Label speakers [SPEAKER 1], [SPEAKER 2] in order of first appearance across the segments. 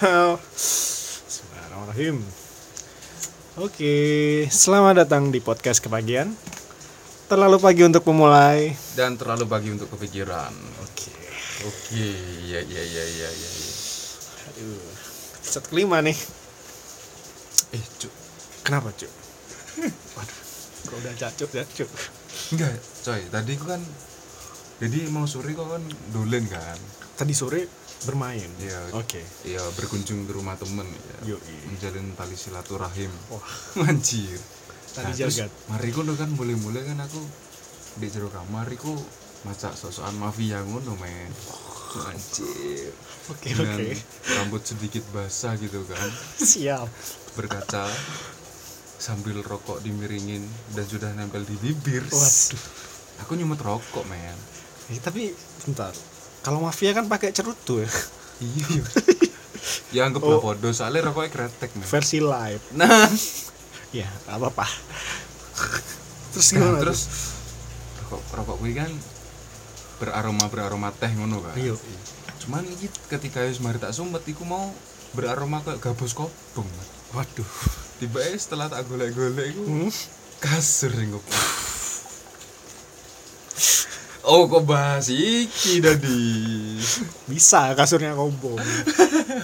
[SPEAKER 1] Bismillahirrahmanirrahim. Oke, selamat datang di podcast kepagian. Terlalu pagi untuk memulai.
[SPEAKER 2] dan terlalu pagi untuk kepikiran.
[SPEAKER 1] Oke.
[SPEAKER 2] Oke, iya iya iya iya iya.
[SPEAKER 1] Aduh. Episode kelima nih.
[SPEAKER 2] Eh, cuk.
[SPEAKER 1] Kenapa, Cuk? Waduh. Kok udah cacuk, cacuk.
[SPEAKER 2] Enggak, coy. Tadi ku kan jadi mau sore kok kan dolen kan.
[SPEAKER 1] Tadi sore bermain.
[SPEAKER 2] Iya.
[SPEAKER 1] Oke.
[SPEAKER 2] Iya, berkunjung ke rumah temen ya.
[SPEAKER 1] Yoi.
[SPEAKER 2] Menjalin tali silaturahim.
[SPEAKER 1] Wah,
[SPEAKER 2] Anjir.
[SPEAKER 1] tadi
[SPEAKER 2] Nah, terus
[SPEAKER 1] jagat.
[SPEAKER 2] Mari ngono kan mulai-mulai kan aku di jero kamar iku maca sosokan mafia ngono men. Anjir.
[SPEAKER 1] Oke,
[SPEAKER 2] Dengan
[SPEAKER 1] oke.
[SPEAKER 2] rambut sedikit basah gitu kan.
[SPEAKER 1] Siap.
[SPEAKER 2] berkaca sambil rokok dimiringin dan sudah nempel di bibir.
[SPEAKER 1] Waduh.
[SPEAKER 2] Aku nyumet rokok, men.
[SPEAKER 1] Eh, tapi bentar. Kalau mafia kan pakai cerutu ya.
[SPEAKER 2] Iya. ya anggap
[SPEAKER 1] Oh.
[SPEAKER 2] podo soalnya rokoknya kretek, men.
[SPEAKER 1] Versi live.
[SPEAKER 2] Nah,
[SPEAKER 1] Ya, nggak apa-apa. Terus
[SPEAKER 2] nah,
[SPEAKER 1] gimana?
[SPEAKER 2] terus rokok rokok gue kan beraroma beraroma teh ngono kan.
[SPEAKER 1] Iya.
[SPEAKER 2] Cuman iki ketika wis mari tak sumet iku mau beraroma kayak gabus kobong.
[SPEAKER 1] Waduh.
[SPEAKER 2] Tiba setelah tak golek-golek iku
[SPEAKER 1] Hmm?
[SPEAKER 2] kasur gue Oh kok bahas iki tadi
[SPEAKER 1] Bisa kasurnya kobong.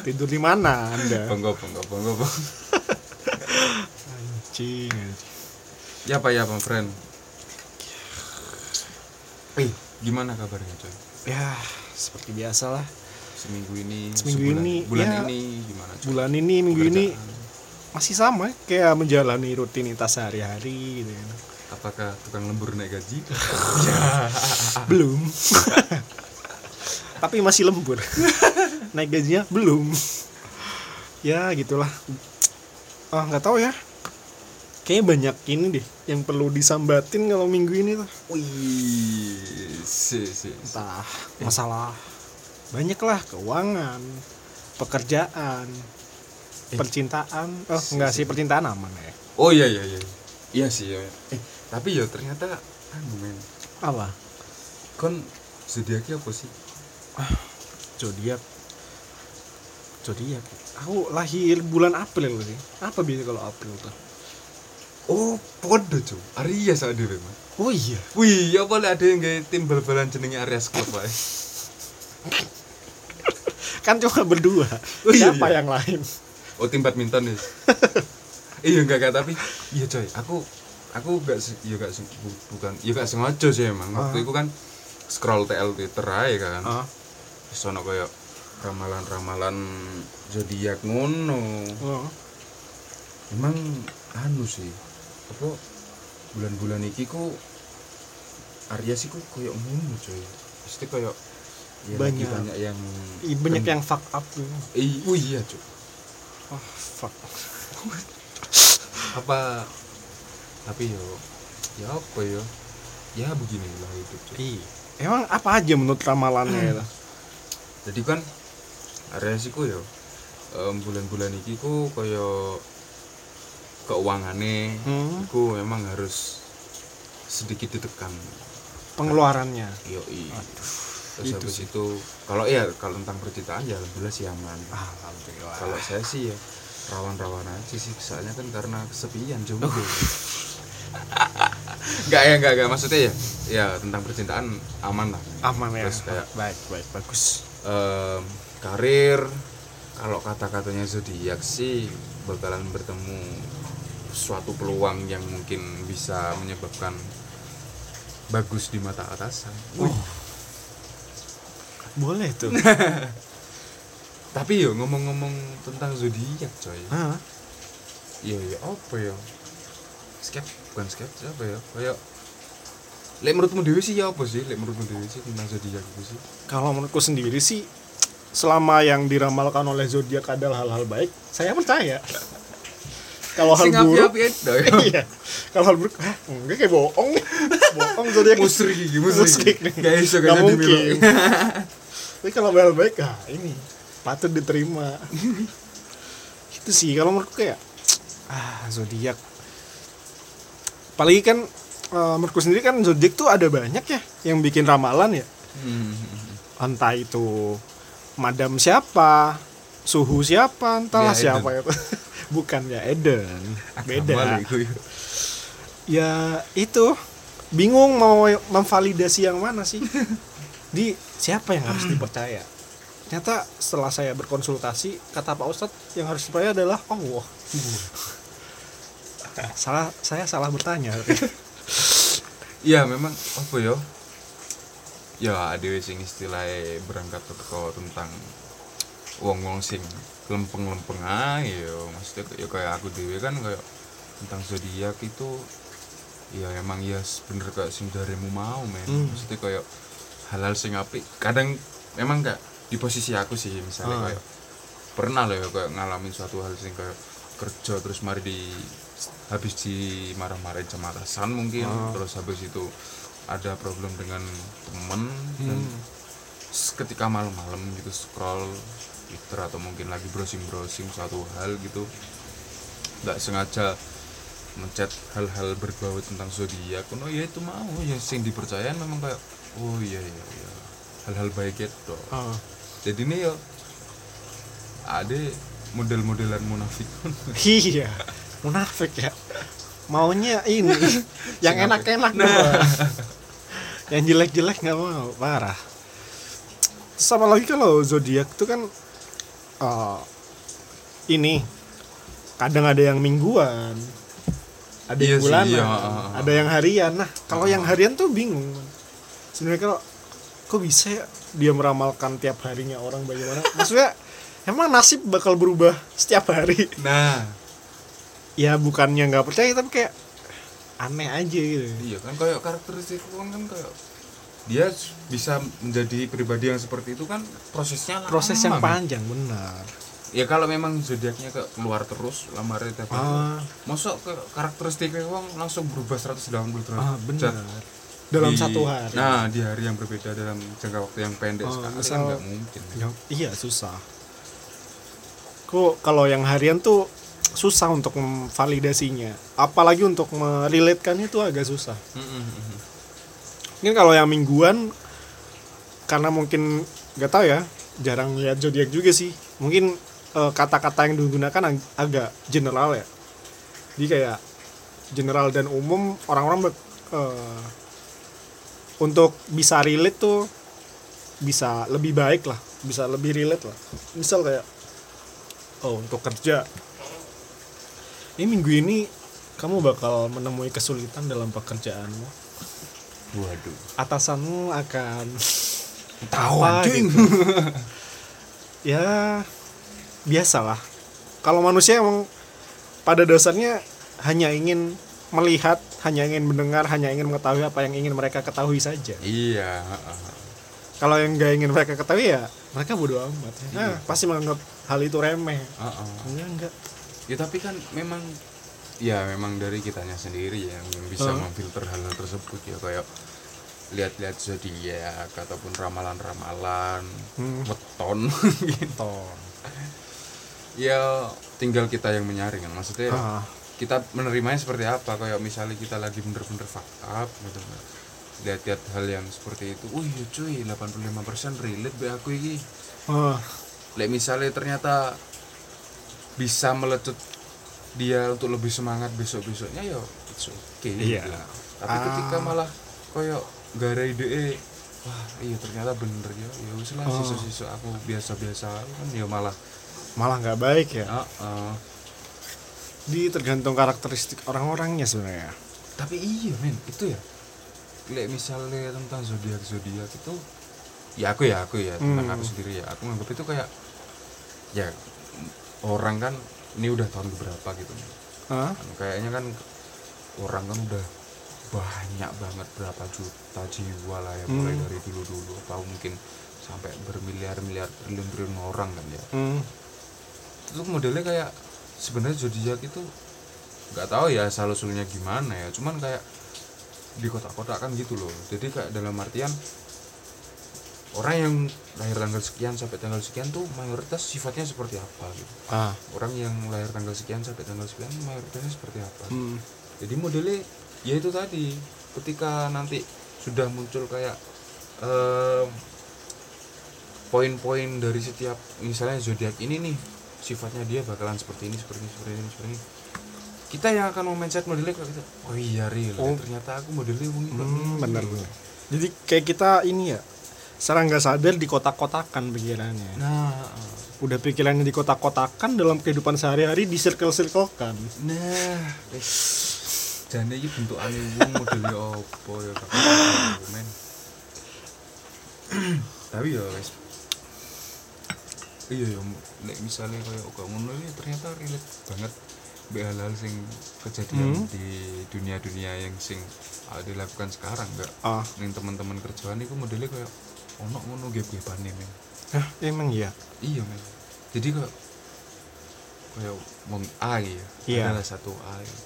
[SPEAKER 1] Tidur di mana Anda?
[SPEAKER 2] Bangga bangga bangga bangga
[SPEAKER 1] Anjing.
[SPEAKER 2] Ya apa ya bang friend Eh gimana kabarnya coy
[SPEAKER 1] Ya, seperti biasa lah.
[SPEAKER 2] Seminggu ini
[SPEAKER 1] Seminggu
[SPEAKER 2] sebulan-
[SPEAKER 1] ini,
[SPEAKER 2] Bulan
[SPEAKER 1] ya,
[SPEAKER 2] ini gimana coy
[SPEAKER 1] Bulan ini, minggu ini masih sama kayak menjalani rutinitas sehari-hari gitu kan.
[SPEAKER 2] Apakah tukang lembur naik gaji?
[SPEAKER 1] Belum. Tapi masih lembur. Naik gajinya belum. Ya, gitulah. Ah, nggak tahu ya. Kayaknya banyak ini deh yang perlu disambatin kalau minggu ini tuh.
[SPEAKER 2] Wih si si si.
[SPEAKER 1] entah masalah banyak lah keuangan pekerjaan percintaan oh enggak sih percintaan aman ya
[SPEAKER 2] Oh iya iya iya Iya sih ya Eh tapi ya ternyata Anu men.
[SPEAKER 1] Apa?
[SPEAKER 2] Kon zodiaknya apa sih?
[SPEAKER 1] zodiak. Zodiak. Aku lahir bulan April sih. Apa biasa kalau April tuh?
[SPEAKER 2] Oh podo cuy Aries ada memang
[SPEAKER 1] oh iya.
[SPEAKER 2] Wih, ya boleh ada yang kayak tim bal-balan jenenge Aries Club wae.
[SPEAKER 1] kan cuma berdua.
[SPEAKER 2] Oh, iya,
[SPEAKER 1] siapa
[SPEAKER 2] iya.
[SPEAKER 1] yang lain?
[SPEAKER 2] Oh, tim badminton ya. iya enggak enggak tapi iya coy, aku aku iya enggak se- bu- bukan iya enggak sengaja sih emang. Waktu
[SPEAKER 1] Ah.
[SPEAKER 2] itu kan scroll TL Twitter aja kan.
[SPEAKER 1] ah
[SPEAKER 2] Terus ono kayak ramalan-ramalan zodiak ngono.
[SPEAKER 1] oh.
[SPEAKER 2] Emang anu sih. Apa bulan-bulan iki ku Aries iku koyo ngono coy. Pasti koyo ya
[SPEAKER 1] Banyak.
[SPEAKER 2] banyak yang
[SPEAKER 1] Ih, banyak yang fuck up tuh
[SPEAKER 2] Eh, oh iya cuy.
[SPEAKER 1] oh fuck
[SPEAKER 2] Apa tapi yo ya apa yo ya beginilah hidup cuy.
[SPEAKER 1] Ih, emang apa aja menurut ramalannya itu
[SPEAKER 2] Jadi kan Aries iku yo em, bulan-bulan iki ku koyo keuangannya
[SPEAKER 1] Hmm.
[SPEAKER 2] iku memang harus sedikit ditekan.
[SPEAKER 1] pengeluarannya
[SPEAKER 2] Yo Terus
[SPEAKER 1] itu
[SPEAKER 2] habis
[SPEAKER 1] sih.
[SPEAKER 2] itu kalau iya kalau tentang percintaan ya alhamdulillah sih aman.
[SPEAKER 1] alhamdulillah
[SPEAKER 2] Kalau saya sih ya rawan-rawan aja sih soalnya kan karena kesepian jomblo. Enggak ya, enggak, enggak maksudnya ya. Ya tentang percintaan aman lah.
[SPEAKER 1] aman ya
[SPEAKER 2] Terus kayak
[SPEAKER 1] baik baik bagus
[SPEAKER 2] em, karir kalau kata-katanya zodiak sih bakalan bertemu suatu peluang yang mungkin bisa menyebabkan bagus di mata atasan.
[SPEAKER 1] Wih. boleh tuh
[SPEAKER 2] Tapi yo ngomong-ngomong tentang zodiak, coy.
[SPEAKER 1] Hah?
[SPEAKER 2] Iya iya apa ya? Skep bukan skep apa ya? Kayak Lek menurutmu dewi sih ya apa sih? Lek menurutmu dewi sih tentang zodiak itu sih?
[SPEAKER 1] kalau menurutku sendiri sih selama yang diramalkan oleh zodiak adalah hal-hal baik saya percaya kalau hal buruk
[SPEAKER 2] ya.
[SPEAKER 1] iya kalau hal buruk hah, enggak kayak bohong bohong zodiak
[SPEAKER 2] Musrik iki, musrik.
[SPEAKER 1] Nih.
[SPEAKER 2] Gak
[SPEAKER 1] Nggak mungkin tapi kalau hal baik ah ini patut diterima itu sih kalau menurutku kayak ah zodiak apalagi kan eh, menurutku sendiri kan zodiak tuh ada banyak ya yang bikin ramalan ya.
[SPEAKER 2] Hmm.
[SPEAKER 1] entah itu madam siapa suhu siapa entahlah
[SPEAKER 2] Ya,
[SPEAKER 1] siapa itu. Bukan ya Eden. Beda.
[SPEAKER 2] ya.
[SPEAKER 1] itu. Bingung mau memvalidasi yang mana sih? Di siapa yang harus dipercaya? Ternyata setelah saya berkonsultasi kata Pak Ustadz yang harus dipercaya adalah Allah salah saya salah bertanya
[SPEAKER 2] Iya memang apa ya? Ya ada sing istilahnya berangkat teko tentang wong-wong sing lempeng-lempeng ae ya. Maksudnya ya kayak aku dewe kan kayak tentang zodiak itu ya emang ya bener kayak sing darimu mau men.
[SPEAKER 1] Hmm.
[SPEAKER 2] Maksudnya kayak halal sing apik. Kadang memang gak di posisi aku sih misalnya
[SPEAKER 1] Ah.
[SPEAKER 2] kayak pernah loh ya kayak ngalamin suatu hal sing kayak kerja terus mari di habis di marah-marahin sama atasan mungkin
[SPEAKER 1] Ah.
[SPEAKER 2] terus habis itu ada problem dengan temen dan
[SPEAKER 1] Hmm.
[SPEAKER 2] s- ketika malam-malam gitu scroll Twitter atau mungkin lagi browsing-browsing suatu hal gitu nggak sengaja mencet hal-hal berbau tentang zodiak oh ya itu mau yang sing dipercaya memang kayak oh iya iya iya hal-hal baik itu
[SPEAKER 1] Ah.
[SPEAKER 2] jadi ini ya ada model-modelan munafik
[SPEAKER 1] iya munafik ya. Maunya ini yang enak-enak. Doang yang jelek-jelek nggak mau parah. Sama lagi kalau zodiak itu kan eh, ini kadang ada yang mingguan ada
[SPEAKER 2] Iya
[SPEAKER 1] yang bulanan
[SPEAKER 2] iya,
[SPEAKER 1] ada yang harian. Nah kalau
[SPEAKER 2] Ah.
[SPEAKER 1] yang harian tuh bingung. Sebenarnya kalau kok bisa ya dia meramalkan tiap harinya orang bagaimana? Maksudnya emang nasib bakal berubah setiap hari?
[SPEAKER 2] Nah
[SPEAKER 1] ya bukannya nggak percaya tapi kayak aneh aja gitu.
[SPEAKER 2] Iya kan kayak karakteristik kan kan kayak dia bisa menjadi pribadi yang seperti itu kan prosesnya lama,
[SPEAKER 1] proses yang panjang benar.
[SPEAKER 2] Ya kalau memang zodiaknya ke keluar terus lamar tiap hari
[SPEAKER 1] ah,
[SPEAKER 2] masuk ke karakteristiknya wong langsung berubah 180 derajat.
[SPEAKER 1] Ah benar. Dalam
[SPEAKER 2] Di-
[SPEAKER 1] satu hari.
[SPEAKER 2] Nah di hari yang berbeda dalam jangka waktu yang pendek
[SPEAKER 1] Oh,
[SPEAKER 2] sekali kan
[SPEAKER 1] misal-
[SPEAKER 2] nggak mungkin.
[SPEAKER 1] Ya, iya susah. Kok kalau yang harian tuh susah untuk memvalidasinya. Apalagi untuk merelatekannya itu agak susah.
[SPEAKER 2] Mm-mm.
[SPEAKER 1] mungkin kalau yang mingguan karena mungkin nggak tahu ya jarang lihat zodiak juga sih. Mungkin eh, kata-kata yang digunakan ag- agak general ya. Jadi kayak general dan umum orang-orang eh, untuk bisa relate tuh bisa lebih baik lah. Bisa lebih relate lah. Misal kayak oh untuk kerja ini minggu ini kamu bakal menemui kesulitan dalam pekerjaanmu.
[SPEAKER 2] Waduh.
[SPEAKER 1] Atasanmu akan
[SPEAKER 2] tahu anjing
[SPEAKER 1] gitu. ya biasalah. Kalau manusia emang pada dasarnya hanya ingin melihat hanya ingin mendengar hanya ingin mengetahui apa yang ingin mereka ketahui saja.
[SPEAKER 2] Iya
[SPEAKER 1] kalau yang nggak ingin mereka ketahui ya mereka bodoh amat. Nah,
[SPEAKER 2] Iya.
[SPEAKER 1] pasti menganggap hal itu remeh.
[SPEAKER 2] Heeh.
[SPEAKER 1] enggak enggak
[SPEAKER 2] ya tapi kan memang ya memang dari kitanya sendiri ya yang bisa
[SPEAKER 1] Heeh.
[SPEAKER 2] memfilter hal-hal tersebut ya kayak lihat-lihat zodiak ataupun ramalan-ramalan
[SPEAKER 1] Hmm.
[SPEAKER 2] weton. Gitu ya tinggal kita yang menyaring kan maksudnya kita menerimanya seperti apa kayak misalnya kita lagi bener-bener fuck up gitu lihat-lihat hal yang seperti itu iya cuy 85% relate be aku ini Lek misalnya ternyata bisa melecut dia untuk lebih semangat besok-besoknya ya it's okay
[SPEAKER 1] Iya.
[SPEAKER 2] gitu. Tapi
[SPEAKER 1] Ah.
[SPEAKER 2] ketika malah koyo gak ada ide wah iya ternyata bener ya ya wis lah
[SPEAKER 1] Oh.
[SPEAKER 2] siswa-siswa aku biasa-biasa kan ya malah
[SPEAKER 1] malah nggak baik ya
[SPEAKER 2] Heeh.
[SPEAKER 1] di tergantung karakteristik orang-orangnya sebenarnya
[SPEAKER 2] tapi iya men itu ya Lek misalnya tentang zodiak zodiak itu ya aku ya aku ya tentang
[SPEAKER 1] Hmm.
[SPEAKER 2] aku sendiri ya aku nganggap itu kayak ya orang kan ini udah tahun berapa gitu
[SPEAKER 1] Hah?
[SPEAKER 2] Kan kayaknya kan orang kan udah banyak banget berapa juta jiwa lah ya mulai
[SPEAKER 1] Hmm.
[SPEAKER 2] dari dulu dulu atau mungkin sampai bermiliar-miliar triliun-triliun orang kan ya
[SPEAKER 1] Hmm.
[SPEAKER 2] itu modelnya kayak sebenarnya zodiak itu nggak tahu ya asal usulnya gimana ya cuman kayak di kotak-kotak kan gitu loh jadi kayak dalam artian orang yang lahir tanggal sekian sampai tanggal sekian tuh mayoritas sifatnya seperti apa gitu.
[SPEAKER 1] Ah.
[SPEAKER 2] Orang yang lahir tanggal sekian sampai tanggal sekian mayoritasnya seperti apa
[SPEAKER 1] hmm.
[SPEAKER 2] jadi modelnya ya itu tadi ketika nanti sudah muncul kayak em, poin-poin dari setiap misalnya zodiak ini nih sifatnya dia bakalan seperti ini seperti ini seperti ini seperti ini. Kita yang akan mau mindset modelnya kalau kita oh iya real.
[SPEAKER 1] Oh.
[SPEAKER 2] ternyata aku modelnya wong ini
[SPEAKER 1] Hmm, bener bener. Jadi kayak kita ini ya, secara nggak sadar di kotak-kotakan pikirannya.
[SPEAKER 2] nah
[SPEAKER 1] Udah pikirannya di kotak-kotakan dalam kehidupan sehari-hari di circle-circlekan.
[SPEAKER 2] nah wis jane iki bentuk ane wong modelnya opo ya men tapi ya wis iya ya nek misalnya kayak kok ngono ini ternyata relate banget mbek hal-hal sing kejadian
[SPEAKER 1] Hmm.
[SPEAKER 2] di dunia-dunia yang sing dilakukan sekarang enggak
[SPEAKER 1] Ah,
[SPEAKER 2] ning teman-teman kerjaan itu modelnya kayak ono ngono gep-gepane men
[SPEAKER 1] Hah, emang iya.
[SPEAKER 2] iya men jadi kok kayak wong A ya
[SPEAKER 1] Iya.
[SPEAKER 2] adalah satu A ya.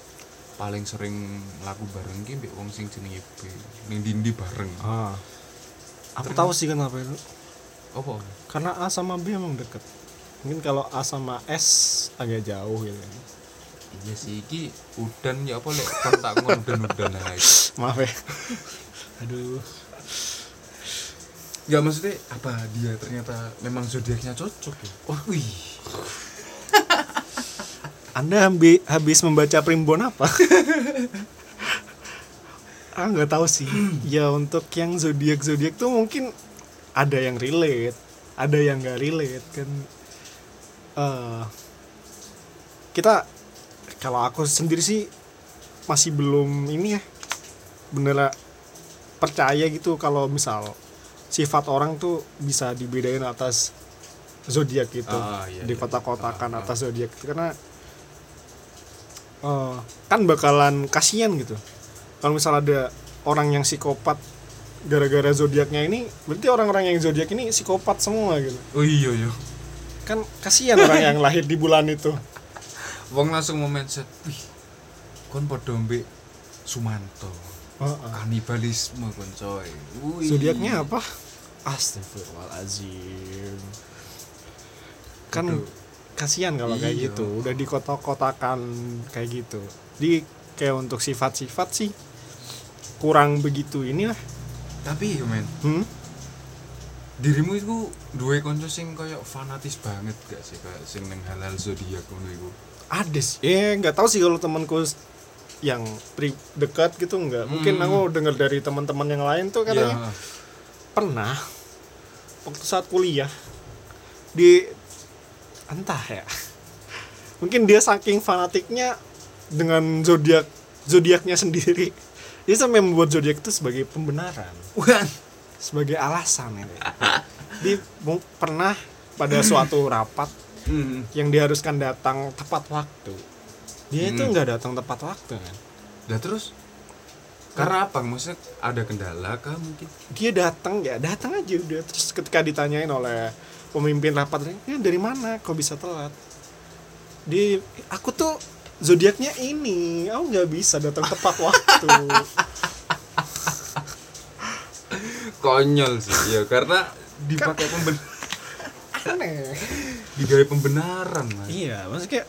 [SPEAKER 2] paling sering laku bareng ki mbek wong sing jenenge B ning dindi bareng
[SPEAKER 1] Ah. Aku
[SPEAKER 2] Ternyata-
[SPEAKER 1] tahu sih kenapa itu.
[SPEAKER 2] apa
[SPEAKER 1] Karena A sama B emang deket. Mungkin kalau A sama S agak jauh gitu.
[SPEAKER 2] iya sih iki udan ya apa lek kon tak ngomong udan-udan ae
[SPEAKER 1] Maaf ya. Aduh.
[SPEAKER 2] Enggak maksudnya apa dia ternyata memang zodiaknya cocok ya
[SPEAKER 1] Wah, wih. Anda habis membaca primbon apa? ah nggak tahu sih. ya untuk yang zodiak zodiak tuh mungkin ada yang relate, ada yang nggak relate kan. Eh, kita kalau aku sendiri sih masih belum ini ya bener percaya gitu kalau misal sifat orang tuh bisa dibedain atas zodiak gitu.
[SPEAKER 2] Ah, iya,
[SPEAKER 1] di
[SPEAKER 2] iya.
[SPEAKER 1] kotak-kotakan
[SPEAKER 2] Ah, ah.
[SPEAKER 1] atas zodiak itu karena eh, kan bakalan kasihan gitu. Kalau misal ada orang yang psikopat gara-gara zodiaknya ini berarti orang-orang yang zodiak ini psikopat semua gitu.
[SPEAKER 2] Oh iya iya.
[SPEAKER 1] Kan kasihan orang yang lahir di bulan itu.
[SPEAKER 2] Wong langsung mau mindset wih kon podo mbek Sumanto
[SPEAKER 1] Heeh.
[SPEAKER 2] kanibalisme kon coy Wih.
[SPEAKER 1] zodiaknya apa Astagfirullahaladzim kan
[SPEAKER 2] Aduh.
[SPEAKER 1] kasihan kalau kayak
[SPEAKER 2] Iya.
[SPEAKER 1] gitu udah di kotak-kotakan kayak gitu di kayak untuk sifat-sifat sih kurang begitu inilah
[SPEAKER 2] tapi ya men
[SPEAKER 1] hmm?
[SPEAKER 2] dirimu itu dua konco sing kayak fanatis banget gak sih kayak sing neng halal zodiak ngono iku
[SPEAKER 1] ada sih eh nggak tahu sih kalau temanku yang pri dekat gitu nggak mungkin
[SPEAKER 2] Hmm.
[SPEAKER 1] aku dengar dari teman-teman yang lain tuh katanya
[SPEAKER 2] Iya.
[SPEAKER 1] pernah waktu saat kuliah di entah ya mungkin dia saking fanatiknya dengan zodiak zodiaknya sendiri dia sampai membuat zodiak itu sebagai pembenaran
[SPEAKER 2] Wah.
[SPEAKER 1] sebagai alasan ini dia pernah pada suatu rapat
[SPEAKER 2] Hmm.
[SPEAKER 1] yang diharuskan datang tepat waktu dia itu
[SPEAKER 2] Hmm.
[SPEAKER 1] nggak datang tepat waktu kan?
[SPEAKER 2] Lah terus? Karena apa? Maksudnya ada kendala kah mungkin?
[SPEAKER 1] dia datang ya datang aja udah. Terus ketika ditanyain oleh pemimpin rapat ya dari mana? Kok bisa telat? Di aku tuh zodiaknya ini. Aku nggak bisa datang tepat waktu.
[SPEAKER 2] Konyol sih ya. Karena dipakai pemben
[SPEAKER 1] aneh.
[SPEAKER 2] Digawe pembenaran mas.
[SPEAKER 1] iya maksudnya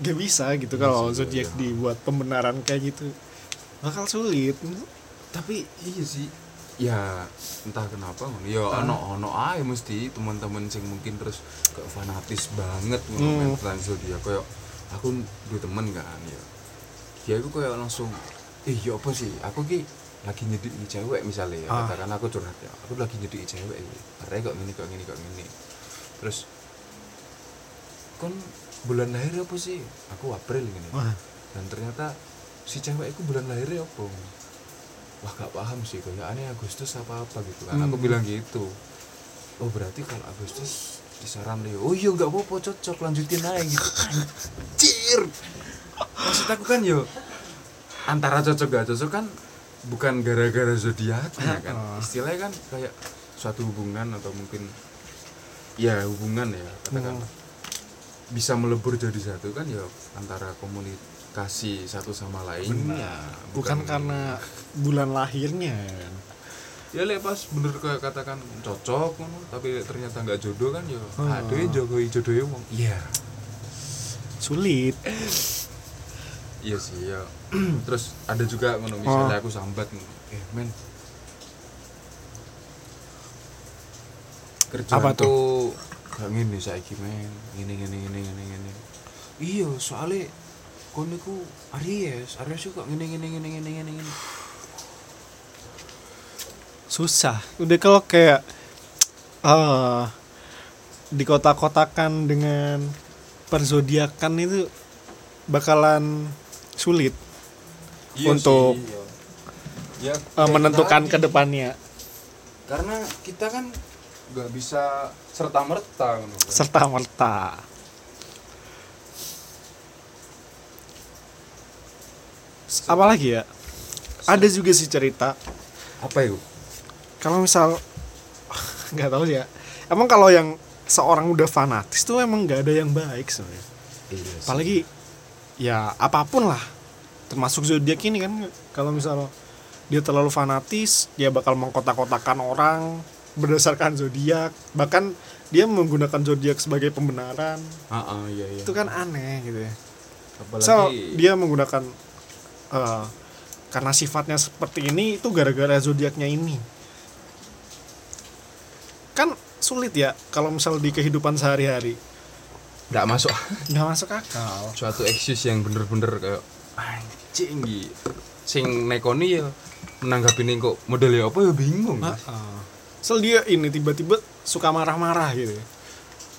[SPEAKER 1] nggak bisa gitu kalau zodiak
[SPEAKER 2] iya.
[SPEAKER 1] dibuat pembenaran kayak gitu. Bakal sulit.
[SPEAKER 2] Tapi iya sih. Ya entah kenapa ngono. ya ono ono ae mesti teman-teman sing mungkin terus kayak fanatis banget ngono
[SPEAKER 1] Hmm.
[SPEAKER 2] tentang zodiak. Kayak aku dua temen kan ya. Dia itu kayak langsung eh ya apa sih? Aku ki lagi nyediki cewek misalnya ya.
[SPEAKER 1] Ah.
[SPEAKER 2] katakan aku curhat ya aku lagi nyediki cewek karena kok gini kok gini kok gini terus kon bulan lahir apa sih? Aku April gini
[SPEAKER 1] Wah,
[SPEAKER 2] dan ternyata si cewek itu bulan lahirnya apa? Wah gak paham sih kayak aneh Agustus apa apa gitu kan. Aku
[SPEAKER 1] Hmm.
[SPEAKER 2] bilang gitu. Oh berarti kalau Agustus disaran Leo oh iya nggak apa-apa cocok lanjutin aja gitu. Anjir. Maksud aku kan yo antara cocok gak cocok kan bukan gara-gara zodiaknya kan.
[SPEAKER 1] Ah.
[SPEAKER 2] istilahnya kan kayak suatu hubungan atau mungkin ya hubungan ya katakan
[SPEAKER 1] Hmm.
[SPEAKER 2] Bisa melebur jadi satu kan ya antara komunikasi satu sama lainnya
[SPEAKER 1] bukan karena bulan lahirnya. Kan.
[SPEAKER 2] ya lek pas bener kayak katakan cocok tapi ternyata nggak jodoh kan ya
[SPEAKER 1] Hmm.
[SPEAKER 2] aduh jodoh jodoh wong. Iya.
[SPEAKER 1] Sulit.
[SPEAKER 2] Iya sih ya. Terus ada juga ngono misalnya aku sambat eh men. Kerjaan
[SPEAKER 1] Apa tuh?
[SPEAKER 2] Gak ngene saiki men. Ngene ngene ngene ngene ngene. Iya soalnya kon niku Aries. Aries kok ngene ngene ngene ngene ngene ngene.
[SPEAKER 1] Susah. Udah kalau kayak eh di kota-kotakan dengan perzodiakan itu bakalan sulit Untuk,
[SPEAKER 2] iya. ya, kayak
[SPEAKER 1] menentukan
[SPEAKER 2] tadi.
[SPEAKER 1] ke depannya.
[SPEAKER 2] Karena kita kan nggak bisa serta merta
[SPEAKER 1] serta merta. Apalagi ya? Ada juga sih cerita.
[SPEAKER 2] Apa itu?
[SPEAKER 1] Kalau misal nggak tahu ya. Emang kalau yang seorang udah fanatis tuh emang nggak ada yang baik sebenarnya.
[SPEAKER 2] Iya
[SPEAKER 1] apalagi ya apa pun lah. Termasuk zodiak ini kan kalau misal dia terlalu fanatis dia bakal mengkotak-kotakan orang berdasarkan zodiak. Bahkan dia menggunakan zodiak sebagai pembenaran.
[SPEAKER 2] Ah ah, iya iya.
[SPEAKER 1] Itu kan aneh gitu ya.
[SPEAKER 2] Apalagi
[SPEAKER 1] so dia menggunakan eh, karena sifatnya seperti ini itu gara-gara zodiaknya ini. Kan sulit ya kalau misal di kehidupan sehari-hari.
[SPEAKER 2] Nggak masuk.
[SPEAKER 1] Nggak masuk akal.
[SPEAKER 2] Suatu excuse yang bener-bener kayak anjing gitu sing nekoni ya menanggapi ini kok modelnya apa ya bingung.
[SPEAKER 1] Heeh. Sel dia ini tiba-tiba suka marah-marah gitu ya.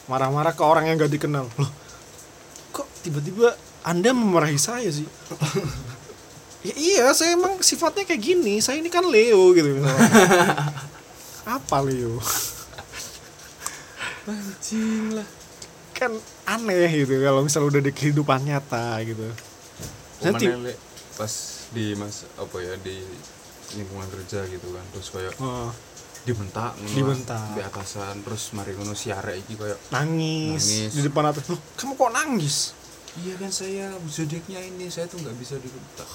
[SPEAKER 1] Marah-marah ke orang yang gak dikenal. Loh, kok tiba-tiba Anda memarahi saya sih? ya iya, saya emang sifatnya kayak gini. Saya ini kan Leo gitu misalnya. Apa Leo?
[SPEAKER 2] anjing lah
[SPEAKER 1] Kan aneh gitu kalau misal udah di kehidupan nyata gitu. Nanti
[SPEAKER 2] Nanti pas di mas apa ya di lingkungan kerja gitu kan terus kayak
[SPEAKER 1] Heeh,
[SPEAKER 2] dibentak ngono
[SPEAKER 1] Dibentak.
[SPEAKER 2] di atasan terus mari ngono siare iki kayak
[SPEAKER 1] nangis,
[SPEAKER 2] Nangis.
[SPEAKER 1] di depan atas. Loh, kamu kok nangis?
[SPEAKER 2] iya kan saya zodiaknya ini saya tuh nggak bisa dibentak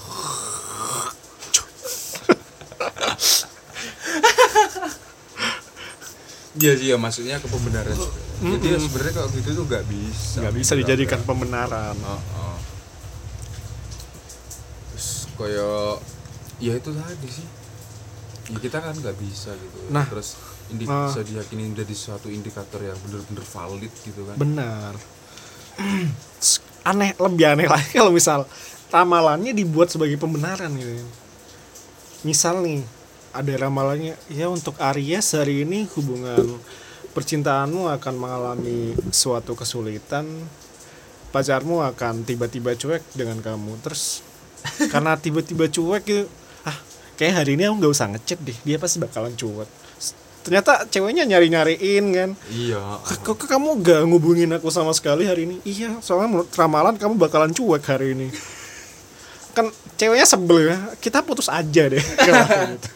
[SPEAKER 2] Iya sih ya maksudnya ke pembenaran juga. Jadi ya sebenarnya kalau gitu tuh nggak bisa.
[SPEAKER 1] Nggak bisa dijadikan pembenaran.
[SPEAKER 2] Oh, oh. Terus kayak ya itu tadi sih. Ya kita kan nggak bisa gitu.
[SPEAKER 1] Nah.
[SPEAKER 2] terus indi
[SPEAKER 1] Nah.
[SPEAKER 2] bisa diyakini menjadi suatu indikator yang bener-bener valid gitu kan.
[SPEAKER 1] Benar. aneh, lebih aneh lagi kalau misal ramalannya dibuat sebagai pembenaran gitu. Misal nih, ada ramalannya, ya untuk Aries hari ini hubungan percintaanmu akan mengalami suatu kesulitan, pacarmu akan tiba-tiba cuek dengan kamu. Terus karena tiba-tiba cuek gitu, kayak hari ini aku nggak usah ngechat deh, dia pasti bakalan cuek. Ternyata ceweknya nyari-nyariin kan,
[SPEAKER 2] Iya.
[SPEAKER 1] Kok kamu gak ngubungin aku sama sekali hari ini? Iya, soalnya menurut ramalan kamu bakalan cuek hari ini. Kan ceweknya sebel ya. Kita putus aja deh. Kalau gitu.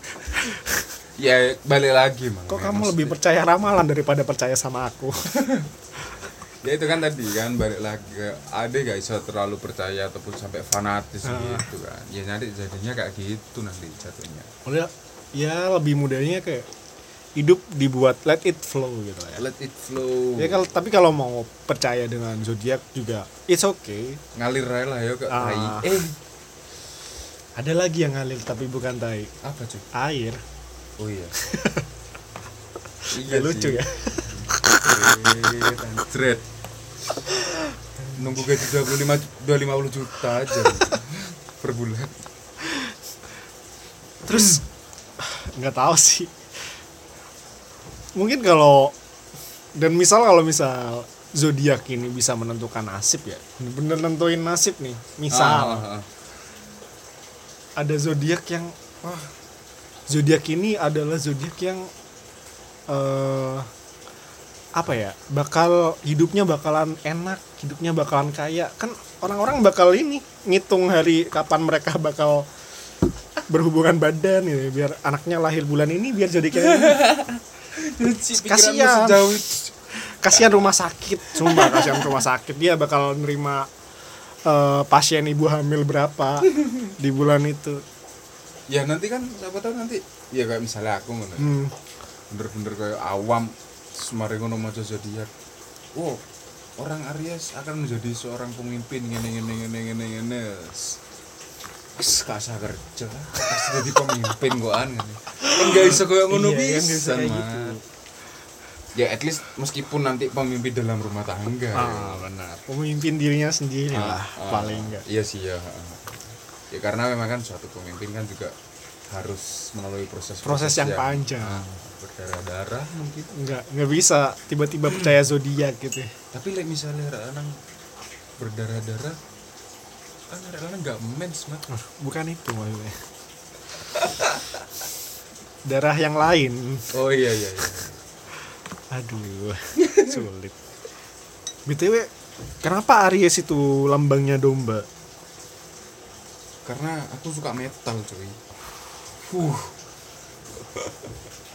[SPEAKER 2] Ya balik lagi mang.
[SPEAKER 1] Kok kamu lebih percaya ramalan daripada percaya sama aku?
[SPEAKER 2] Ya itu kan tadi kan balik lagi ke ada gak bisa terlalu percaya ataupun sampai fanatis
[SPEAKER 1] Ah.
[SPEAKER 2] gitu kan. Ya nanti jadinya kayak gitu nanti jatuhnya.
[SPEAKER 1] Udah, ya lebih mudahnya kayak hidup dibuat let it flow gitu ya.
[SPEAKER 2] Let it flow.
[SPEAKER 1] Ya kalau tapi kalau mau percaya dengan zodiak juga it's okay.
[SPEAKER 2] ngalir aja lah ya ke tai. Eh,
[SPEAKER 1] Ada lagi yang ngalir tapi bukan tai,
[SPEAKER 2] apa cuy?
[SPEAKER 1] air.
[SPEAKER 2] Oh iya.
[SPEAKER 1] Ya, lucu ya.
[SPEAKER 2] Anjret. Nunggu gaji 25 250 juta aja per bulan.
[SPEAKER 1] terus nggak tahu sih mungkin kalau dan misal kalau misal zodiak ini bisa menentukan nasib ya bener nentuin nasib nih misal
[SPEAKER 2] Ah, ah, ah.
[SPEAKER 1] ada zodiak yang wah zodiak ini adalah zodiak yang eh apa ya bakal hidupnya bakalan enak hidupnya bakalan kaya kan orang-orang bakal ini ngitung hari kapan mereka bakal berhubungan badan gitu ya, biar anaknya lahir bulan ini biar jadi kayak. Kasihan. Kasihan rumah sakit sumpah kasihan rumah sakit dia bakal nerima eh, pasien ibu hamil berapa di bulan itu
[SPEAKER 2] Ya nanti kan siapa tahu nanti ya kayak misalnya aku ngono.
[SPEAKER 1] hmm.
[SPEAKER 2] bener-bener kayak awam semari ngono maca zodiak oh orang Aries akan menjadi seorang pemimpin. Ngene ngene ngene ngene ngene. Wis usah kerja. Pasti jadi pemimpin kok an ngene. Kan gak iso kayak ngono
[SPEAKER 1] Iya, kayak
[SPEAKER 2] Mat.
[SPEAKER 1] gitu.
[SPEAKER 2] ya at least meskipun nanti pemimpin dalam rumah tangga.
[SPEAKER 1] Ah benar. Pemimpin dirinya sendiri
[SPEAKER 2] Ah,
[SPEAKER 1] lah
[SPEAKER 2] ah,
[SPEAKER 1] paling enggak.
[SPEAKER 2] Iya sih ya ya karena memang kan suatu pemimpin kan juga harus melalui proses
[SPEAKER 1] Proses yang panjang.
[SPEAKER 2] ah, berdarah-darah mungkin?
[SPEAKER 1] Enggak enggak bisa. Tiba-tiba percaya zodiak gitu
[SPEAKER 2] tapi like misalnya orang berdarah-darah kan orang nggak mens mat.
[SPEAKER 1] Ah, bukan itu maksudnya. Darah yang lain.
[SPEAKER 2] Oh iya iya iya.
[SPEAKER 1] Aduh sulit. Btw kenapa Aries itu lambangnya domba?
[SPEAKER 2] Karena aku suka metal cuy.
[SPEAKER 1] Uh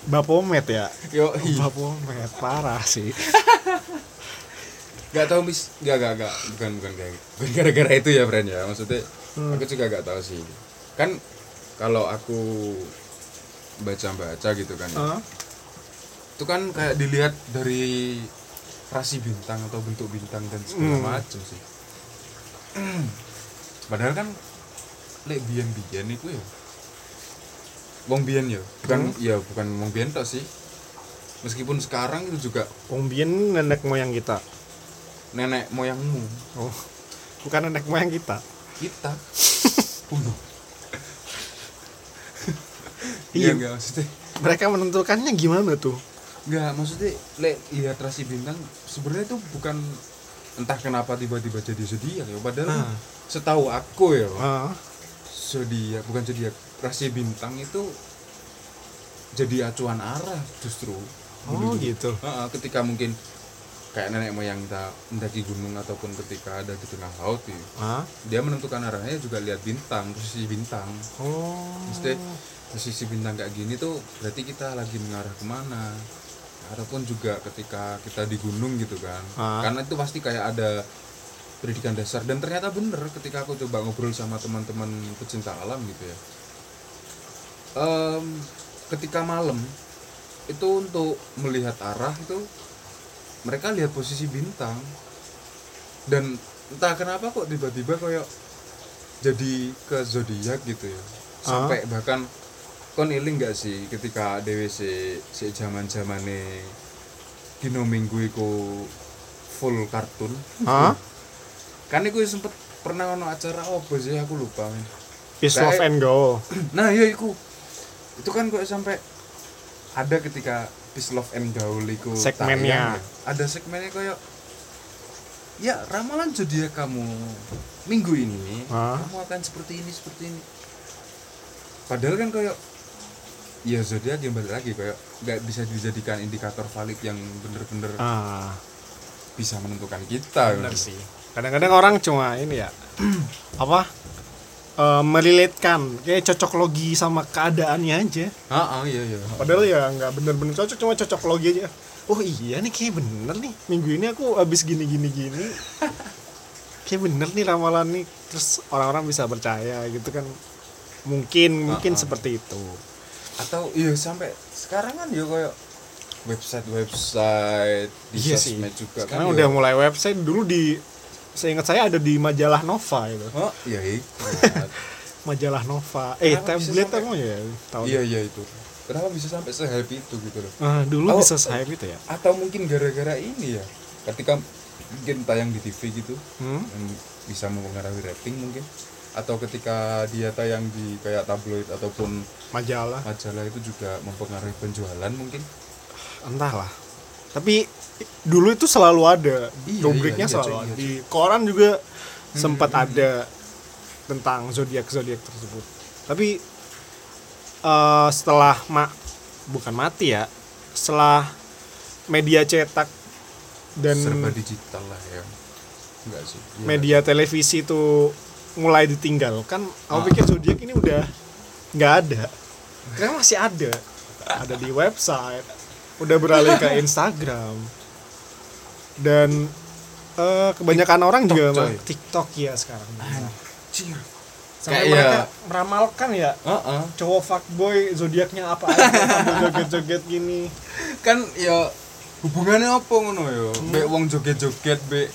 [SPEAKER 1] Bapomet ya?
[SPEAKER 2] Yo
[SPEAKER 1] Bapomet parah sih.
[SPEAKER 2] Nggak tahu mis nggak nggak nggak. Bukan bukan kayak bukan gara-gara itu ya friend ya. Maksudnya
[SPEAKER 1] Hmm.
[SPEAKER 2] aku juga nggak tahu sih. Kan kalau aku baca-baca gitu kan ya,
[SPEAKER 1] Hah?
[SPEAKER 2] itu kan kayak dilihat dari rasi bintang atau bentuk bintang dan segala
[SPEAKER 1] Hmm.
[SPEAKER 2] macam sih. Padahal kan lek biyen itu ya wong biyen ya bukan
[SPEAKER 1] Hmm.
[SPEAKER 2] ya bukan wong biyen tok sih meskipun sekarang itu juga
[SPEAKER 1] Wong Bien nenek moyang kita
[SPEAKER 2] nenek moyangmu
[SPEAKER 1] oh bukan nenek moyang kita
[SPEAKER 2] kita Udah.
[SPEAKER 1] Iya.
[SPEAKER 2] iya enggak maksudnya
[SPEAKER 1] mereka menentukannya gimana tuh
[SPEAKER 2] enggak maksudnya lek lihat rasi bintang sebenarnya itu bukan entah kenapa tiba-tiba jadi zodiak ya padahal
[SPEAKER 1] Ah.
[SPEAKER 2] setahu aku ya
[SPEAKER 1] Ah,
[SPEAKER 2] zodiak bukan zodiak rasi bintang itu jadi acuan arah justru.
[SPEAKER 1] Oh
[SPEAKER 2] Dulu.
[SPEAKER 1] gitu.
[SPEAKER 2] Ketika mungkin kayak nenek moyang kita mendaki gunung ataupun ketika ada di tengah laut ya,
[SPEAKER 1] ah
[SPEAKER 2] dia menentukan arahnya juga lihat bintang posisi bintang.
[SPEAKER 1] Oh.
[SPEAKER 2] Maksudnya posisi bintang kayak gini tuh berarti kita lagi mengarah ke mana? Ataupun juga ketika kita di gunung gitu kan.
[SPEAKER 1] Ah.
[SPEAKER 2] karena itu pasti kayak ada pendidikan dasar. Dan ternyata bener ketika aku coba ngobrol sama teman-teman pecinta alam gitu ya Em, ketika malam itu untuk melihat arah itu mereka lihat posisi bintang. Dan entah kenapa kok tiba-tiba kayak jadi ke zodiak gitu ya. Sampai bahkan kon iling nggak sih ketika dewe si si zaman zamane dino minggu iku full kartun?
[SPEAKER 1] Ah
[SPEAKER 2] kan iku sempet pernah ono acara apa sih? Aku lupa
[SPEAKER 1] peace love and go
[SPEAKER 2] nah iya iku itu kan kok sampai ada ketika peace love and gaul iku
[SPEAKER 1] Segmennya.
[SPEAKER 2] tayang ya. ada segmennya kayak ya ramalan zodiak kamu minggu ini
[SPEAKER 1] Ah.
[SPEAKER 2] kamu akan seperti ini seperti ini padahal kan kayak ya zodiak yang balik lagi kayak nggak bisa dijadikan indikator valid yang bener-bener
[SPEAKER 1] ah
[SPEAKER 2] bisa menentukan kita
[SPEAKER 1] benar
[SPEAKER 2] gitu.
[SPEAKER 1] sih kadang-kadang orang cuma ini ya apa eh, merelatekan. Kayak cocok logi sama keadaannya aja.
[SPEAKER 2] Ah ah, iya iya.
[SPEAKER 1] Padahal ya nggak bener-bener cocok cuma cocok logi aja. Oh iya nih kayak bener nih. Minggu ini aku habis gini gini gini kayak bener nih ramalan nih. Terus orang-orang bisa percaya gitu kan. Mungkin mungkin
[SPEAKER 2] Ah, ah.
[SPEAKER 1] seperti itu.
[SPEAKER 2] Atau iya sampai sekarang kan ya kayak website website di
[SPEAKER 1] iya sih.
[SPEAKER 2] sosmed juga
[SPEAKER 1] sekarang
[SPEAKER 2] kan
[SPEAKER 1] udah
[SPEAKER 2] ya.
[SPEAKER 1] mulai website. Dulu di saya ingat saya ada di majalah Nova itu.
[SPEAKER 2] Oh iya iya.
[SPEAKER 1] Majalah Nova. Eh
[SPEAKER 2] Kenapa sampai-
[SPEAKER 1] apa ya tahu
[SPEAKER 2] iya iya itu. Kenapa bisa sampai se-hype itu gitu loh?
[SPEAKER 1] Ah, dulu
[SPEAKER 2] Oh.
[SPEAKER 1] bisa saya itu ya?
[SPEAKER 2] atau mungkin gara-gara ini ya ketika mungkin tayang di TV gitu
[SPEAKER 1] hmm?
[SPEAKER 2] bisa mempengaruhi rating mungkin. Atau ketika dia tayang di kayak tabloid ataupun
[SPEAKER 1] majalah.
[SPEAKER 2] majalah itu juga mempengaruhi penjualan mungkin.
[SPEAKER 1] Entahlah tapi dulu itu selalu ada.
[SPEAKER 2] Iya,
[SPEAKER 1] rubriknya
[SPEAKER 2] iya, iya,
[SPEAKER 1] selalu
[SPEAKER 2] cuy,
[SPEAKER 1] ada.
[SPEAKER 2] iya,
[SPEAKER 1] di koran juga sempat ada tentang zodiak zodiak tersebut. Tapi eh, setelah ma bukan mati ya setelah media cetak dan
[SPEAKER 2] serba digital lah ya. Enggak sih. Iya.
[SPEAKER 1] media televisi itu mulai ditinggalkan aku
[SPEAKER 2] Ah.
[SPEAKER 1] pikir zodiak ini udah nggak ada. Karena masih ada. Ada di website udah beralih ke Instagram. Dan eh, kebanyakan orang juga
[SPEAKER 2] coy.
[SPEAKER 1] mah TikTok ya sekarang.
[SPEAKER 2] Anjir.
[SPEAKER 1] sampai
[SPEAKER 2] Kayak
[SPEAKER 1] mereka
[SPEAKER 2] ya-
[SPEAKER 1] meramalkan ya
[SPEAKER 2] Heeh.
[SPEAKER 1] cowok fuckboy zodiaknya apa aja joget-joget gini.
[SPEAKER 2] Kan ya hubungannya apa ngono ya? Be wong joget-joget be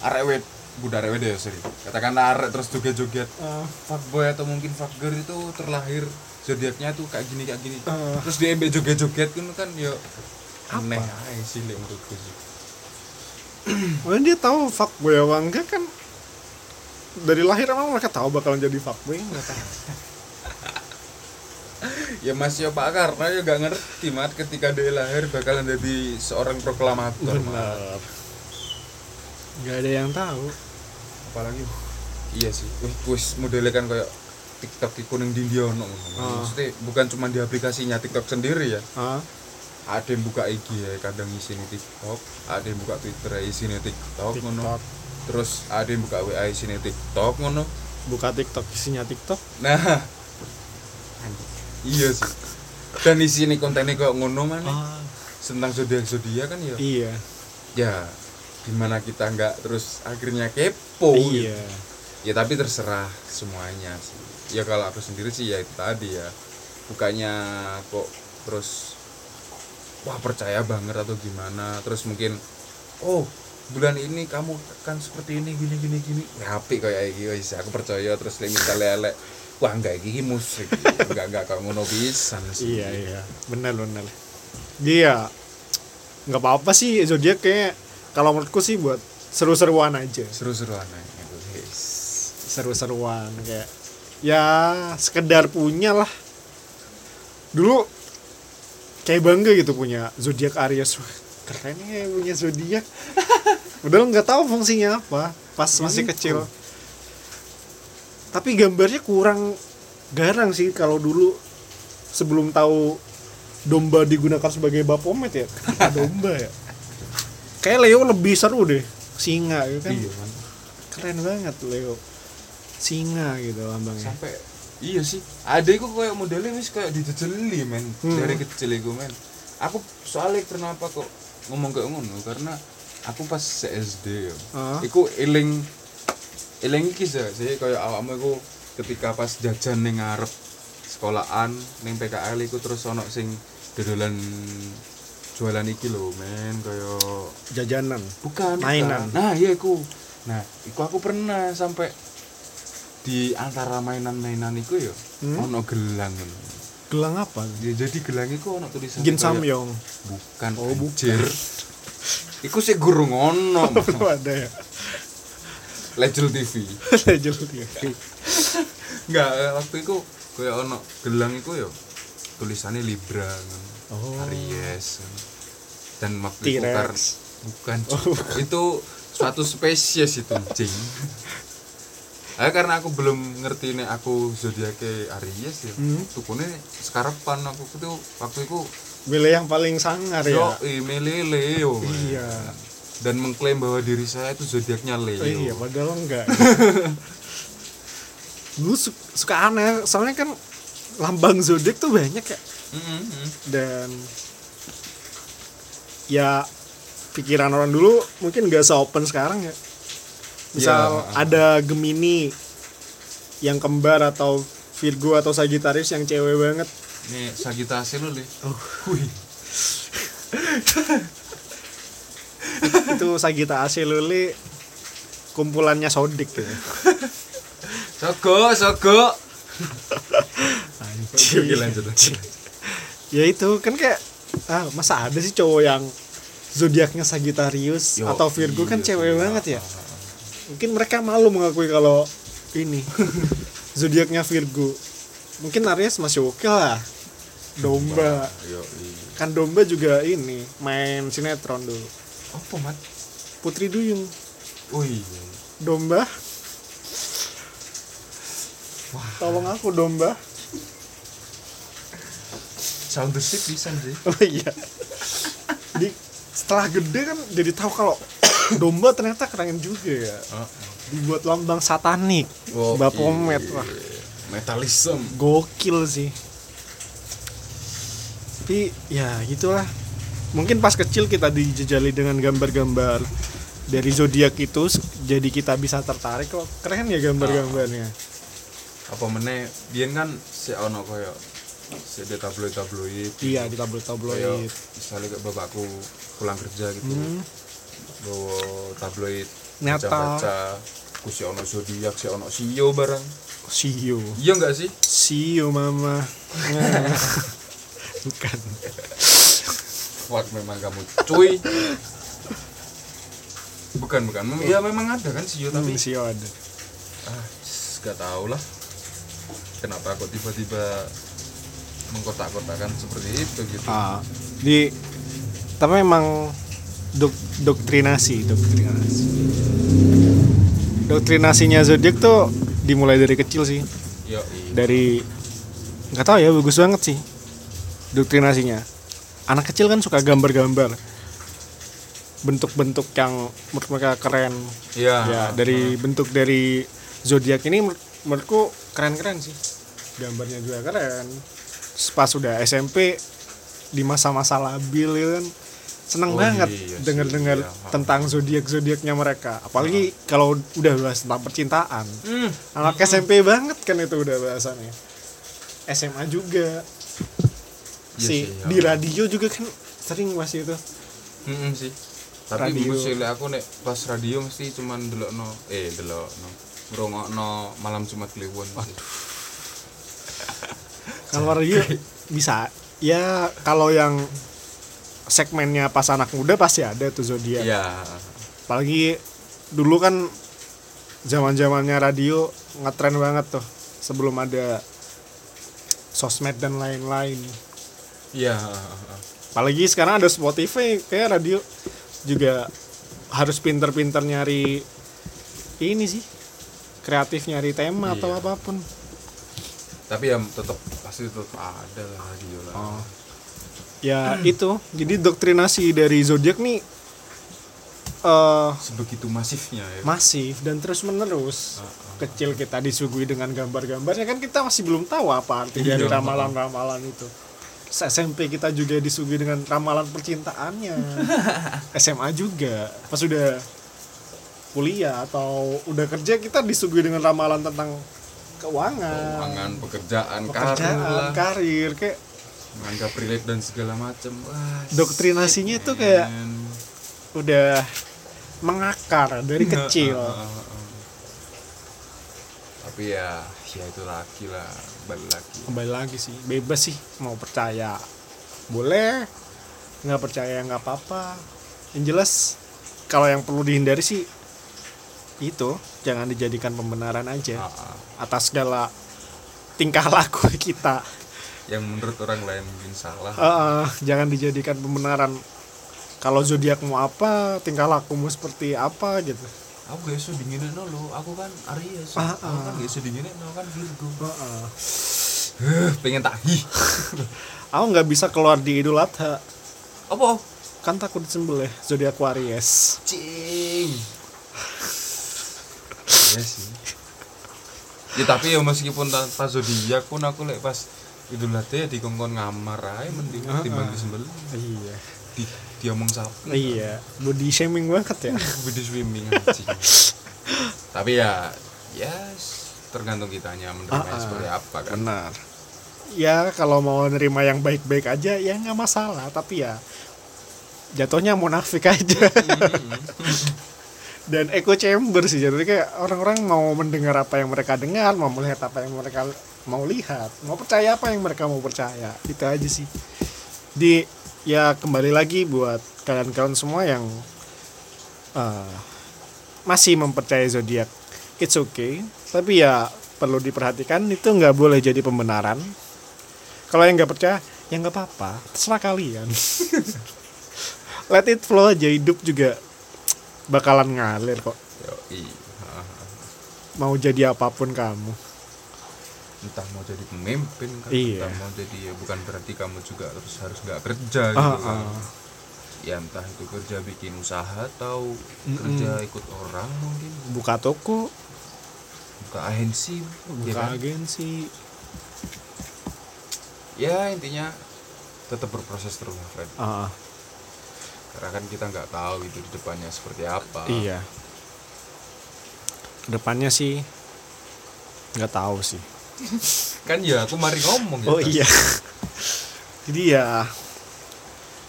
[SPEAKER 2] arek wed budak arek wed ya sorry. Katakan arek terus joget-joget.
[SPEAKER 1] Eh,
[SPEAKER 2] fuckboy atau mungkin fuckgirl itu terlahir zodiaknya tuh kayak gini kayak gini
[SPEAKER 1] Eh.
[SPEAKER 2] terus dia be joget-joget kan kan ya aneh aja sih menurutku sih
[SPEAKER 1] Mana dia tahu fuckboy apa enggak kan dari lahir emang mereka tahu bakalan jadi fuckboy nggak tahu.
[SPEAKER 2] ya mas ya pak karena ya gak ngerti mat ketika dia lahir bakalan jadi seorang proklamator Mat.
[SPEAKER 1] Benar. Nggak ada yang tahu.
[SPEAKER 2] apalagi iya sih wis wis modelnya kan kayak TikTok iku ning ndi ono
[SPEAKER 1] Ah.
[SPEAKER 2] maksudnya bukan cuma di aplikasinya TikTok sendiri ya
[SPEAKER 1] Ah,
[SPEAKER 2] ada yang buka IG ya kadang isinya TikTok ada yang buka Twitter ya isinya TikTok ngono
[SPEAKER 1] TikTok.
[SPEAKER 2] terus ada yang buka WA isinya TikTok ngono
[SPEAKER 1] Buka TikTok isinya TikTok.
[SPEAKER 2] nah iya sih dan isinya kontennya kok ngono mana
[SPEAKER 1] Ah,
[SPEAKER 2] tentang zodiak zodiak kan ya
[SPEAKER 1] iya.
[SPEAKER 2] ya gimana kita nggak terus akhirnya kepo gitu.
[SPEAKER 1] iya.
[SPEAKER 2] ya tapi terserah semuanya sih ya kalau aku sendiri sih ya itu tadi ya. Bukannya kok terus wah percaya banget atau gimana? Terus mungkin oh bulan ini kamu akan seperti ini gini gini gini. Ya api kayak gitu wis aku percaya. Terus misalnya lek wah enggak gini musik enggak enggak kau ngono pisan sih.
[SPEAKER 1] Iya iya, benar benar. Dia nggak apa-apa sih zodiak kayak kalau menurutku sih buat seru-seruan aja,
[SPEAKER 2] seru-seruan aja
[SPEAKER 1] seru-seruan kayak ya sekedar punya lah. Dulu kayak bangga gitu punya zodiak Aries, keren ya punya zodiak. Padahal nggak tahu fungsinya apa pas masih
[SPEAKER 2] itu.
[SPEAKER 1] kecil. Tapi gambarnya kurang garang sih kalau dulu sebelum tahu domba digunakan sebagai bapomet ya. Kenapa domba ya? Kayak Leo lebih seru deh. Singa gitu kan.
[SPEAKER 2] iya
[SPEAKER 1] Keren banget Leo. Singa gitu lambangnya.
[SPEAKER 2] sampai iya sih ada iku kayak modelnya wis kayak dijejeli men
[SPEAKER 1] Hmm.
[SPEAKER 2] dari kecil iku men aku soalnya kenapa kok ngomong kayak ngono karena aku pas SD yo
[SPEAKER 1] Ah.
[SPEAKER 2] iku eling eling iki sih kayak awakmu iku ketika pas jajan ning ngarep sekolahan ning PKL iku terus ono sing dodolan jualan iki lho men kayak
[SPEAKER 1] Jajanan.
[SPEAKER 2] bukan
[SPEAKER 1] Mainan.
[SPEAKER 2] bukan. nah iya iku nah iku aku pernah sampai di antara mainan-mainan iku ya
[SPEAKER 1] Hmm?
[SPEAKER 2] ono gelang ngono.
[SPEAKER 1] Gelang apa?
[SPEAKER 2] Ya, jadi gelang iku ono tulisan
[SPEAKER 1] Gin Samyong.
[SPEAKER 2] bukan
[SPEAKER 1] Oh, bukan.
[SPEAKER 2] iku sih gurung ono
[SPEAKER 1] Belum ada ya.
[SPEAKER 2] Legend TV
[SPEAKER 1] Legend TV.
[SPEAKER 2] enggak eh, waktu itu kayak ono gelang iku ya tulisannya Libra ngono.
[SPEAKER 1] Oh.
[SPEAKER 2] Aries ngono. dan waktu itu bukan
[SPEAKER 1] Oh,
[SPEAKER 2] itu suatu spesies itu jing Eh, karena aku belum ngerti nih aku zodiaknya Aries ya.
[SPEAKER 1] Hmm.
[SPEAKER 2] Tukune sekarapan aku itu waktu itu
[SPEAKER 1] Milih yang paling sangar ya.
[SPEAKER 2] yo milih Leo.
[SPEAKER 1] Iya.
[SPEAKER 2] Dan mengklaim bahwa diri saya itu zodiaknya Leo.
[SPEAKER 1] Oh, iya, padahal enggak. Dulu su- suka aneh, soalnya kan lambang zodiak tuh banyak ya.
[SPEAKER 2] Mm, mm.
[SPEAKER 1] Dan ya pikiran orang dulu mungkin nggak se-open sekarang ya. Misal
[SPEAKER 2] Ya.
[SPEAKER 1] ada Gemini yang kembar atau Virgo atau Sagittarius yang cewek banget.
[SPEAKER 2] Nih Sagittarius lu, Le.
[SPEAKER 1] Oh.
[SPEAKER 2] Wih.
[SPEAKER 1] itu Sagittarius luli kumpulannya Sodik gitu.
[SPEAKER 2] Sogo, sogo.
[SPEAKER 1] Anjir.
[SPEAKER 2] Lanjut.
[SPEAKER 1] ya itu kan kayak ah masa ada sih cowok yang zodiaknya Sagittarius
[SPEAKER 2] Yo,
[SPEAKER 1] atau Virgo kan
[SPEAKER 2] iya,
[SPEAKER 1] cewek
[SPEAKER 2] iya.
[SPEAKER 1] banget ya mungkin mereka malu mengakui kalau ini zodiaknya Virgo. Mungkin Aries masih oke lah. Domba.
[SPEAKER 2] Iya.
[SPEAKER 1] kan domba juga ini main sinetron dulu.
[SPEAKER 2] Apa, Mat?
[SPEAKER 1] Putri Duyung.
[SPEAKER 2] Oh iya.
[SPEAKER 1] domba. Tolong aku domba.
[SPEAKER 2] Sound the ship bisa sih.
[SPEAKER 1] oh iya. Di setelah gede kan jadi tahu kalau domba ternyata keren juga ya
[SPEAKER 2] Oh.
[SPEAKER 1] dibuat lambang satanik
[SPEAKER 2] Oh,
[SPEAKER 1] Baphomet
[SPEAKER 2] iya.
[SPEAKER 1] wah
[SPEAKER 2] Metalism.
[SPEAKER 1] gokil sih tapi ya gitulah mungkin pas kecil kita dijejali dengan gambar-gambar dari zodiak itu jadi kita bisa tertarik kok keren ya gambar-gambarnya
[SPEAKER 2] Apa meneh biyen kan si ono koyo si di tabloid-tabloid.
[SPEAKER 1] iya di
[SPEAKER 2] Koyo
[SPEAKER 1] tabloid-tabloid
[SPEAKER 2] misalnya kayak bapakku pulang kerja gitu.
[SPEAKER 1] Hmm.
[SPEAKER 2] Bawa tabloid
[SPEAKER 1] Nyata.
[SPEAKER 2] baca ku si ono zodiak si ono sio bareng.
[SPEAKER 1] Sio
[SPEAKER 2] Iya enggak sih?
[SPEAKER 1] Sio mama. Bukan.
[SPEAKER 2] Fuck memang kamu cuy. Bukan bukan. Mem- ya memang ada kan sih tapi
[SPEAKER 1] tapi sih ada.
[SPEAKER 2] Ah gak tau lah. Kenapa kok tiba-tiba mengkotak-kotakan seperti itu gitu?
[SPEAKER 1] Ah di tapi memang dok, doktrinasi doktrinasi. Doktrinasinya zodiak tuh dimulai dari kecil sih.
[SPEAKER 2] Yo,
[SPEAKER 1] dari nggak tahu ya bagus banget sih doktrinasinya. Anak kecil kan suka gambar-gambar bentuk-bentuk yang menurut mereka keren.
[SPEAKER 2] Iya.
[SPEAKER 1] ya dari bentuk dari zodiak ini menur- menurutku keren-keren sih. Gambarnya juga keren. Terus pas sudah SMP di masa-masa labil ya kan seneng
[SPEAKER 2] Oh,
[SPEAKER 1] banget
[SPEAKER 2] iya sih,
[SPEAKER 1] dengar-dengar
[SPEAKER 2] iya.
[SPEAKER 1] tentang zodiak zodiaknya mereka apalagi kalau udah bahas tentang percintaan
[SPEAKER 2] Hmm.
[SPEAKER 1] anak SMP banget kan itu udah bahasannya SMA juga
[SPEAKER 2] Iya
[SPEAKER 1] si
[SPEAKER 2] sih, ya.
[SPEAKER 1] di radio juga kan sering masih itu
[SPEAKER 2] Mm-mm sih. Tapi
[SPEAKER 1] Radio.
[SPEAKER 2] mesti lek aku nek pas radio mesti cuman delokno eh delokno ngrungokno malam Jumat Kliwon. Waduh.
[SPEAKER 1] kalau radio bisa ya kalau yang segmennya pas anak muda pasti ada tuh zodiak
[SPEAKER 2] Iya.
[SPEAKER 1] apalagi dulu kan zaman zamannya radio ngetren banget tuh sebelum ada sosmed dan lain-lain
[SPEAKER 2] Iya.
[SPEAKER 1] apalagi sekarang ada Spotify kayak radio juga harus pinter-pinter nyari ini sih kreatif nyari tema atau
[SPEAKER 2] Iya.
[SPEAKER 1] apa pun
[SPEAKER 2] Tapi ya tetap pasti tetap ada lah radio lah.
[SPEAKER 1] Oh. Ya itu. Jadi doktrinasi dari zodiak nih eh
[SPEAKER 2] Sebegitu masifnya ya.
[SPEAKER 1] masif dan terus menerus kecil kita disuguhi dengan gambar-gambarnya. Kan kita masih belum tahu apa arti
[SPEAKER 2] Iya.
[SPEAKER 1] dari ramalan-ramalan itu. SMP kita juga disuguhi dengan ramalan percintaannya. SMA juga. Pas sudah kuliah atau udah kerja kita disuguhi dengan ramalan tentang keuangan,
[SPEAKER 2] Keuangan, pekerjaan,
[SPEAKER 1] pekerjaan
[SPEAKER 2] karir lah.
[SPEAKER 1] karir. Kayak
[SPEAKER 2] Menganggap relate dan segala macam. Wah.
[SPEAKER 1] Doktrinasinya tuh kayak- udah mengakar dari kecil
[SPEAKER 2] ah, ah, ah. Tapi ya, ya itu lagi lah, balik lagi.
[SPEAKER 1] kembali lagi sih bebas sih mau percaya boleh nggak percaya nggak apa-apa yang jelas kalau yang perlu dihindari sih itu jangan dijadikan pembenaran aja atas segala tingkah laku kita
[SPEAKER 2] Yang menurut orang lain mungkin salah.
[SPEAKER 1] Eh, eh, jangan dijadikan pembenaran. Kalau zodiak mau apa tingkah lakumu seperti apa gitu.
[SPEAKER 2] Aku gak iso dinginin lo aku kan Aries.
[SPEAKER 1] Ah,
[SPEAKER 2] aku kan gak iso dinginin no kan Virgo.
[SPEAKER 1] Eh, eh.
[SPEAKER 2] Eh, pengen tahi
[SPEAKER 1] aku nggak bisa keluar di idul adha.
[SPEAKER 2] Apa?
[SPEAKER 1] Kan takut disembelih zodiak Aries.
[SPEAKER 2] Cing. Iya sih. Ya tapi ya meskipun tanpa zodiak pun aku lek pas idul adha ya dikongkon ngamar aja mending
[SPEAKER 1] Ah,
[SPEAKER 2] timbang disembelih.
[SPEAKER 1] Iya.
[SPEAKER 2] Di dia omong sapi.
[SPEAKER 1] Iya. Body shaming banget ya?
[SPEAKER 2] Video swimming anjing tapi ya ya tergantung kitanya menerima
[SPEAKER 1] Ah, ah.
[SPEAKER 2] seperti apa kan.
[SPEAKER 1] Benar. Ya kalau mau nerima yang baik-baik aja ya nggak masalah. Tapi ya jatuhnya munafik aja. Dan echo chamber sih jadi kayak orang-orang mau mendengar apa yang mereka dengar mau melihat apa yang mereka mau lihat mau percaya apa yang mereka mau percaya itu aja sih. Di ya kembali lagi buat kalian-kalian semua yang eh, masih mempercayai zodiak it's okay. Tapi ya perlu diperhatikan itu nggak boleh jadi pembenaran. Kalau yang nggak percaya ya nggak apa-apa terserah kalian. Let it flow aja hidup juga bakalan ngalir kok.
[SPEAKER 2] Yoi.
[SPEAKER 1] Mau jadi apa pun kamu
[SPEAKER 2] entah mau jadi pemimpin kan
[SPEAKER 1] Iya.
[SPEAKER 2] entah mau jadi ya bukan berarti kamu juga terus harus nggak kerja
[SPEAKER 1] Ah,
[SPEAKER 2] gitu kan.
[SPEAKER 1] Ah.
[SPEAKER 2] ya entah itu kerja bikin usaha atau
[SPEAKER 1] Mm-mm.
[SPEAKER 2] kerja ikut orang mungkin.
[SPEAKER 1] Buka toko.
[SPEAKER 2] Buka agensi.
[SPEAKER 1] Buka
[SPEAKER 2] ya, kan?
[SPEAKER 1] agensi.
[SPEAKER 2] Ya intinya tetap berproses terus Fred.
[SPEAKER 1] Ah,
[SPEAKER 2] karena kan kita nggak tahu itu di depannya seperti apa.
[SPEAKER 1] Iya. Ke depannya sih nggak tahu sih
[SPEAKER 2] kan ya aku mari ngomong ya
[SPEAKER 1] oh iya jadi ya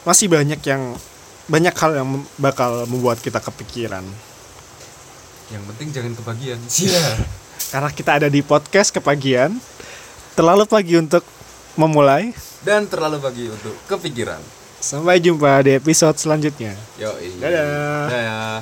[SPEAKER 1] masih banyak yang banyak hal yang bakal membuat kita kepikiran
[SPEAKER 2] yang penting jangan kebagian Sia.
[SPEAKER 1] karena kita ada di podcast kepagian terlalu pagi untuk memulai
[SPEAKER 2] dan terlalu pagi untuk kepikiran
[SPEAKER 1] Sampai jumpa di episode selanjutnya.
[SPEAKER 2] Yo,
[SPEAKER 1] Dadah.
[SPEAKER 2] Dadah.